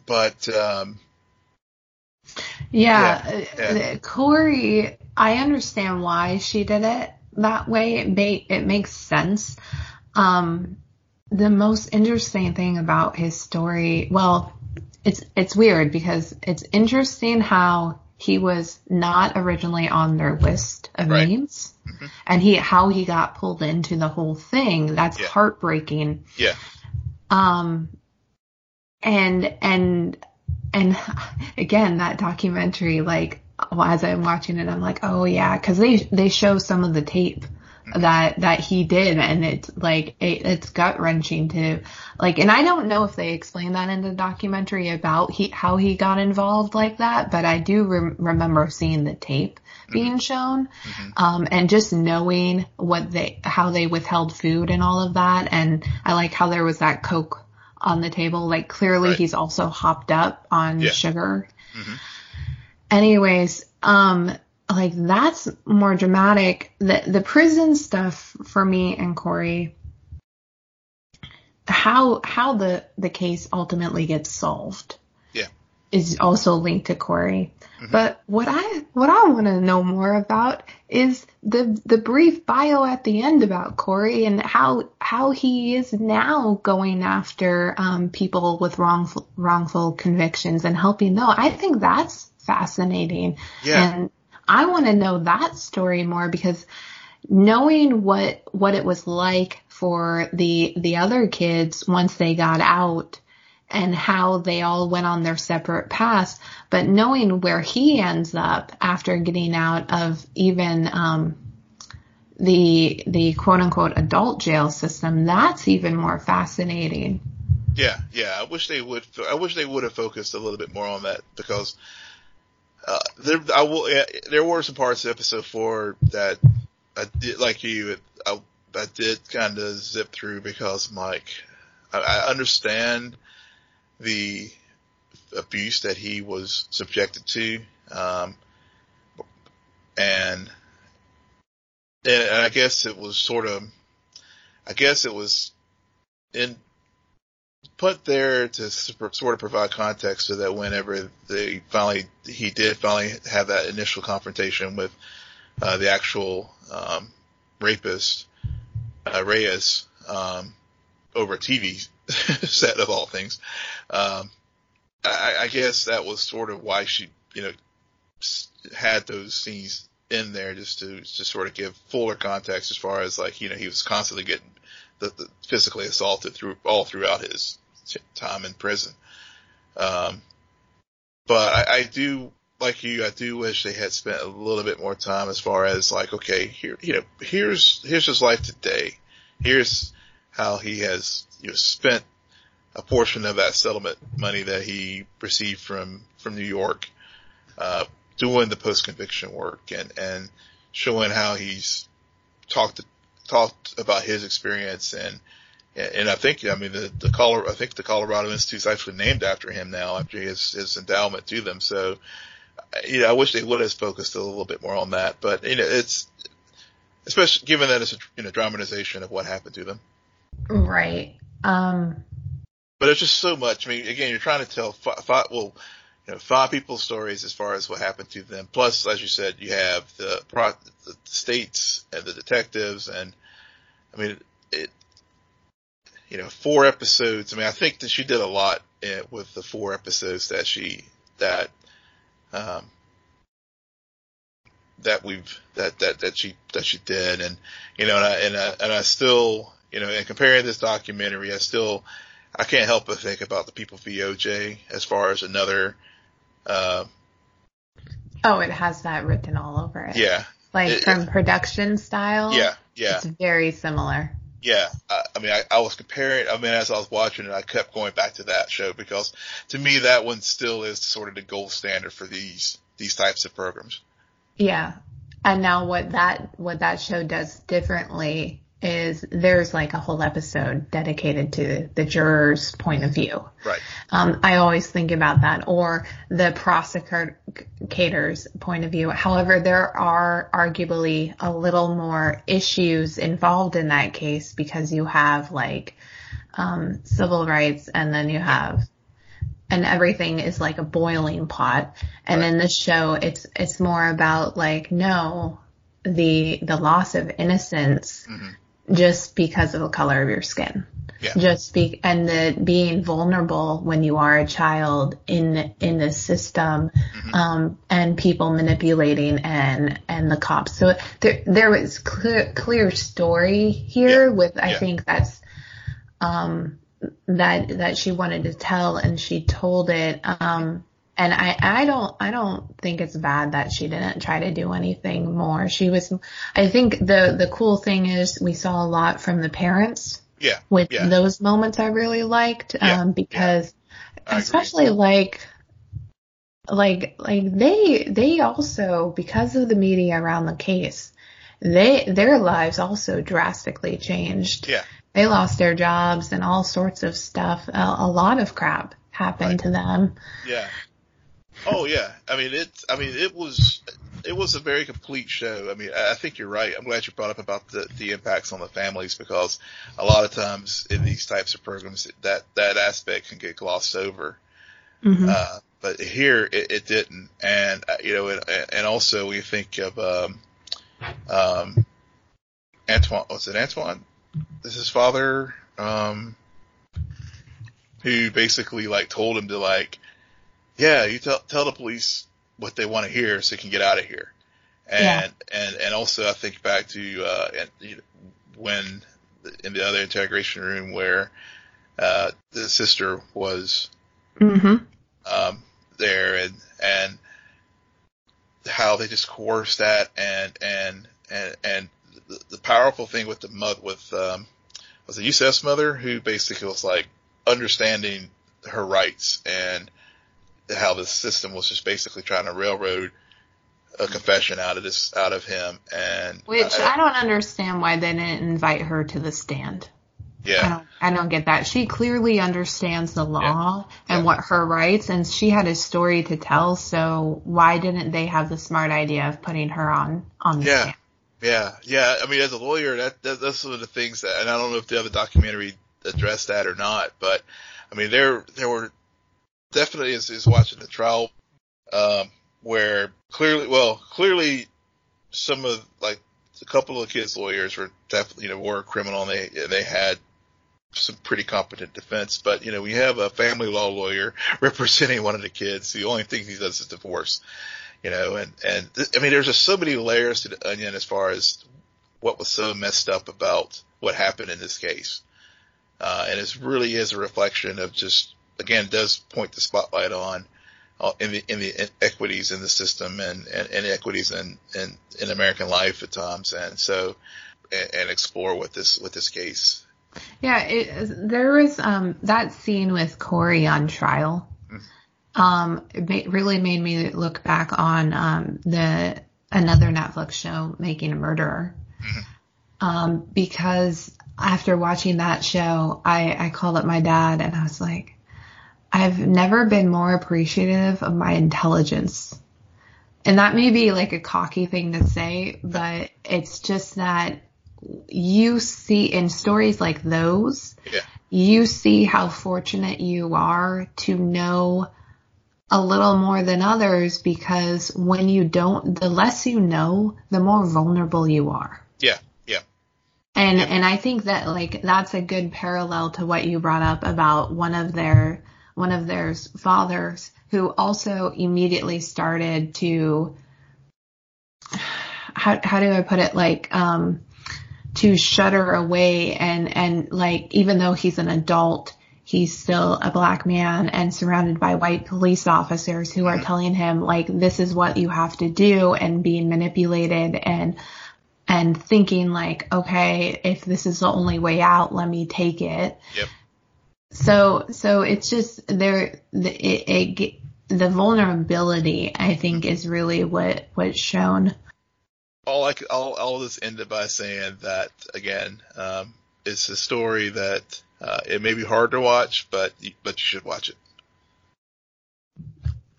but, um, Yeah, Yeah, uh, uh, Corey, I understand why she did it that way. It make it makes sense. Um, the most interesting thing about his story, well, it's it's weird because it's interesting how he was not originally on their list of Right. names, Mhm. and he how he got pulled into the whole thing. That's Yeah. heartbreaking. yeah, Um, and, and, and again, that documentary, like, as I'm watching it, I'm like, oh yeah, cause they, they show some of the tape that that he did and it's like it, it's gut wrenching to like and I don't know if they explain that in the documentary about he how he got involved like that but I do re- remember seeing the tape being mm-hmm. shown mm-hmm. um and just knowing what they how they withheld food and all of that and I like how there was that coke on the table like clearly right. he's also hopped up on yeah. sugar mm-hmm. anyways um like that's more dramatic. The the prison stuff for me and Corey, how how the the case ultimately gets solved, is also linked to Corey. Mm-hmm. But what I what I want to know more about is the the brief bio at the end about Corey and how how he is now going after um, people with wrongful wrongful convictions and helping them. I think that's fascinating. Yeah. And I want to know that story more because knowing what what it was like for the the other kids once they got out and how they all went on their separate paths, but knowing where he ends up after getting out of even um, the the quote unquote adult jail system, that's even more fascinating. Yeah, yeah. I wish they would. I wish they would have focused a little bit more on that because uh, there, I will. There were some parts of episode four that I did, like you, I, I did kind of zip through because I'm I, I understand the abuse that he was subjected to, um, and and I guess it was sort of, I guess it was in put there to sort of provide context so that whenever they finally, he did finally have that initial confrontation with uh, the actual um, rapist, uh, Reyes, um, over a TV set of all things. Um, I, I guess that was sort of why she, you know, had those scenes in there just to just sort of give fuller context as far as like you know he was constantly getting the, the physically assaulted through all throughout his time in prison. Um, but I, I do like you. I do wish they had spent a little bit more time as far as like, okay, here, you know, here's here's his life today. Here's how he has you know spent a portion of that settlement money that he received from from New York, uh, doing the post conviction work and and showing how he's talked talked about his experience and and I think, I mean, the, the Colorado, I think the Colorado Institute is actually named after him now, after his, his endowment to them. So, you know, I wish they would have focused a little bit more on that, but you know, it's, especially given that it's a, you know, dramatization of what happened to them. Right. Um, but it's just so much. I mean, again, you're trying to tell five, five well, you know, five people's stories as far as what happened to them. Plus, as you said, you have the, the states and the detectives and, I mean, it, you know, four episodes. I mean, I think that she did a lot in, with the four episodes that she that um, that we've that that that she that she did, and you know, and I and I, and I still, you know, in comparing this documentary, I still I can't help but think about the people v OJ as far as another. Uh, oh, it has that written all over it. Yeah, like it, from it, production style. Yeah, yeah, it's very similar yeah, I, I mean, I, I, was comparing. I mean, as I was watching it, I kept going back to that show because to me, that one still is sort of the gold standard for these these types of programs. Yeah, and now what that what that show does differently is there's like a whole episode dedicated to the juror's point of view. Right. Um, I always think about that or the prosecutor's point of view. However, there are arguably a little more issues involved in that case because you have like, um, civil rights and then you have and everything is like a boiling pot. And right. in this show, it's, it's more about like, no, the, the loss of innocence mm-hmm just because of the color of your skin. Yeah. Just be and the being vulnerable when you are a child in in this system, mm-hmm. um, and people manipulating and and the cops. So there there was clear clear story here yeah. with I yeah. think that's um that that she wanted to tell and she told it um And I, I don't, I don't think it's bad that she didn't try to do anything more. She was, I think the, the cool thing is we saw a lot from the parents. Yeah. With yeah. those moments I really liked, Yeah, um, because agree. especially like, like, like they, they also, because of the media around the case, they, their lives also drastically changed. Yeah. They lost their jobs and all sorts of stuff. A, a lot of crap happened Right. to them. Yeah. Oh yeah. I mean it. I mean it was. It was a very complete show. I mean, I think you're right. I'm glad you brought up about the, the impacts on the families because a lot of times in these types of programs that, that aspect can get glossed over. Mhm. Uh, but here it, it didn't. And, uh, you know, and, and also we think of, um, um, Antoine, was it Antoine? Is his father, um, who basically like told him to like, yeah, you tell, tell the police what they want to hear so you can get out of here. And, Yeah. and, and also I think back to, uh, and, you know, when in the other integration room where, uh, the sister was, Mhm. um, there and, and how they just coerced that and, and, and, and the, the powerful thing with the mother, with, um, was it Yusef's mother who basically was like understanding her rights and how the system was just basically trying to railroad a confession out of this, out of him. And Which I don't understand why they didn't invite her to the stand. I yeah, don't, I don't get that. She clearly understands the law and Yeah. what her rights, and she had a story to tell. So why didn't they have the smart idea of putting her on on the Yeah. stand? Yeah, yeah. I mean, as a lawyer, that, that that's one of the things that, and I don't know if the other documentary addressed that or not, but I mean, there there were definitely as is watching the trial, um, where clearly, well, clearly, some of like a couple of the kids' lawyers were definitely, you know, were criminal and they they had some pretty competent defense, but you know, we have a family law lawyer representing one of the kids. The only thing he does is divorce you know, and, and I mean, there's just so many layers to the onion as far as what was so messed up about what happened in this case. Uh, and it really is a reflection of just, again, does point the spotlight on, uh, in the, in the equities in the system and, and inequities in, in, in American life at times. And so, and, and explore what this, what this case. Yeah, it, there was um, that scene with Corey on trial. Um, it ma- really made me look back on um, the another Netflix show, Making a Murderer, um, because after watching that show, I, I called up my dad and I was like, I've never been more appreciative of my intelligence. And that may be like a cocky thing to say, but it's just that you see in stories like those, Yeah. you see how fortunate you are to know a little more than others because when you don't, the less you know, the more vulnerable you are. Yeah. Yeah. And and I think that like that's a good parallel to what you brought up about one of their one of their fathers who also immediately started to how how do I put it like um to shudder away and and like even though he's an adult he's still a black man and surrounded by white police officers who are telling him like this is what you have to do and being manipulated and and thinking like okay if this is the only way out let me take it Yep. So so it's just there the it, it the vulnerability I think is really what what's shown all I could, all, all of this ended by saying that again, um, it's a story that, uh, it may be hard to watch, but, you, but you should watch it.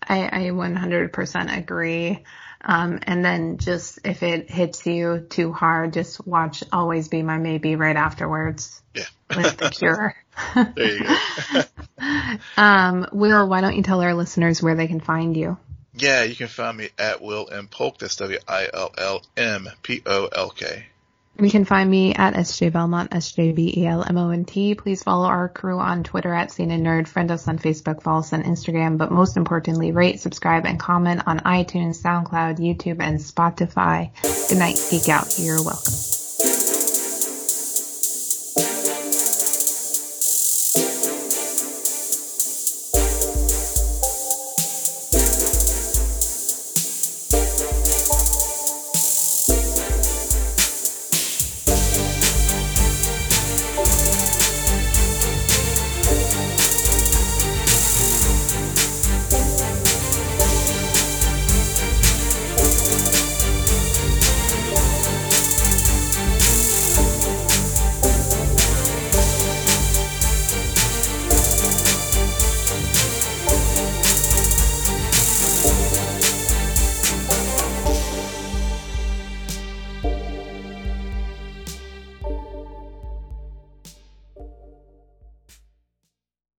I, I 100% agree. Um, and then just if it hits you too hard, just watch Always Be My Maybe right afterwards Yeah. with The Cure. There you go. um, Will, why don't you tell our listeners where they can find you? yeah, you can find me at Will M Polk. That's W I L L M P O L K. You can find me at SJ Belmont, S-J-B-E-L-M-O-N-T. Please follow our crew on Twitter at Scene and Nerd. Friend us on Facebook, follow us on Instagram, but most importantly, rate, subscribe, and comment on iTunes, SoundCloud, YouTube, and Spotify. Good night, geek out. You're welcome.